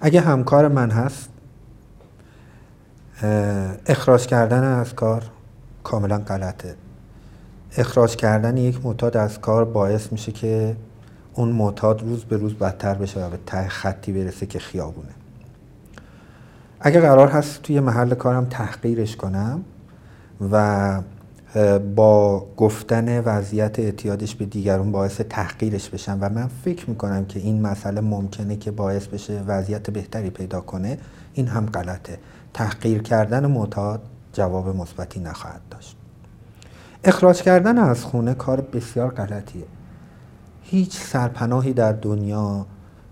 اگه همکار من هست اخراج کردن از کار کاملا غلطه. اخراج کردن یک معتاد از کار باعث میشه که اون معتاد روز به روز بدتر بشه و به ته خطی برسه که خیابونه. اگه قرار هست توی محل کارم تحقیرش کنم و با گفتن وضعیت اعتیادش به دیگرون باعث تحقیرش بشم و من فکر می‌کنم که این مسئله ممکنه که باعث بشه وضعیت بهتری پیدا کنه. این هم غلطه. تحقیر کردن معتاد جواب مثبتی نخواهد داشت. اخراج کردن از خونه کار بسیار غلطیه. هیچ سرپناهی در دنیا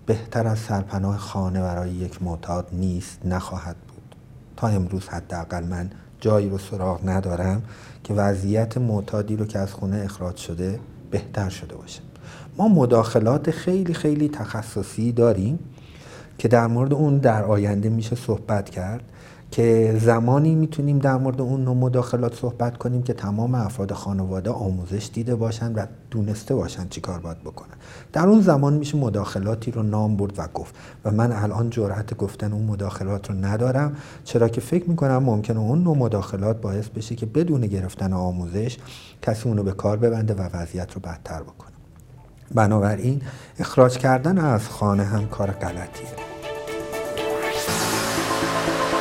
بهتر از سرپناه خانه برای یک معتاد نیست نخواهد بود. تا امروز حداقل من جایی رو سراغ ندارم که وضعیت معتادی رو که از خونه اخراج شده بهتر شده باشه. ما مداخلات خیلی خیلی تخصصی داریم که در مورد اون در آینده میشه صحبت کرد که زمانی می‌تونیم در مورد اون نوع مداخلات صحبت کنیم که تمام افراد خانواده آموزش دیده باشن و دونسته باشن چی کار باید بکنن. در اون زمان میشه مداخلاتی رو نام برد و گفت و من الان جرأت گفتن اون مداخلات رو ندارم چرا که فکر می‌کنم ممکنه اون نوع مداخلات باعث بشه که بدون گرفتن آموزش کسی اونو به کار ببنده و وضعیت رو بدتر بکنه. بنابراین اخراج کردن از خانه هم کار غلطیه. thank you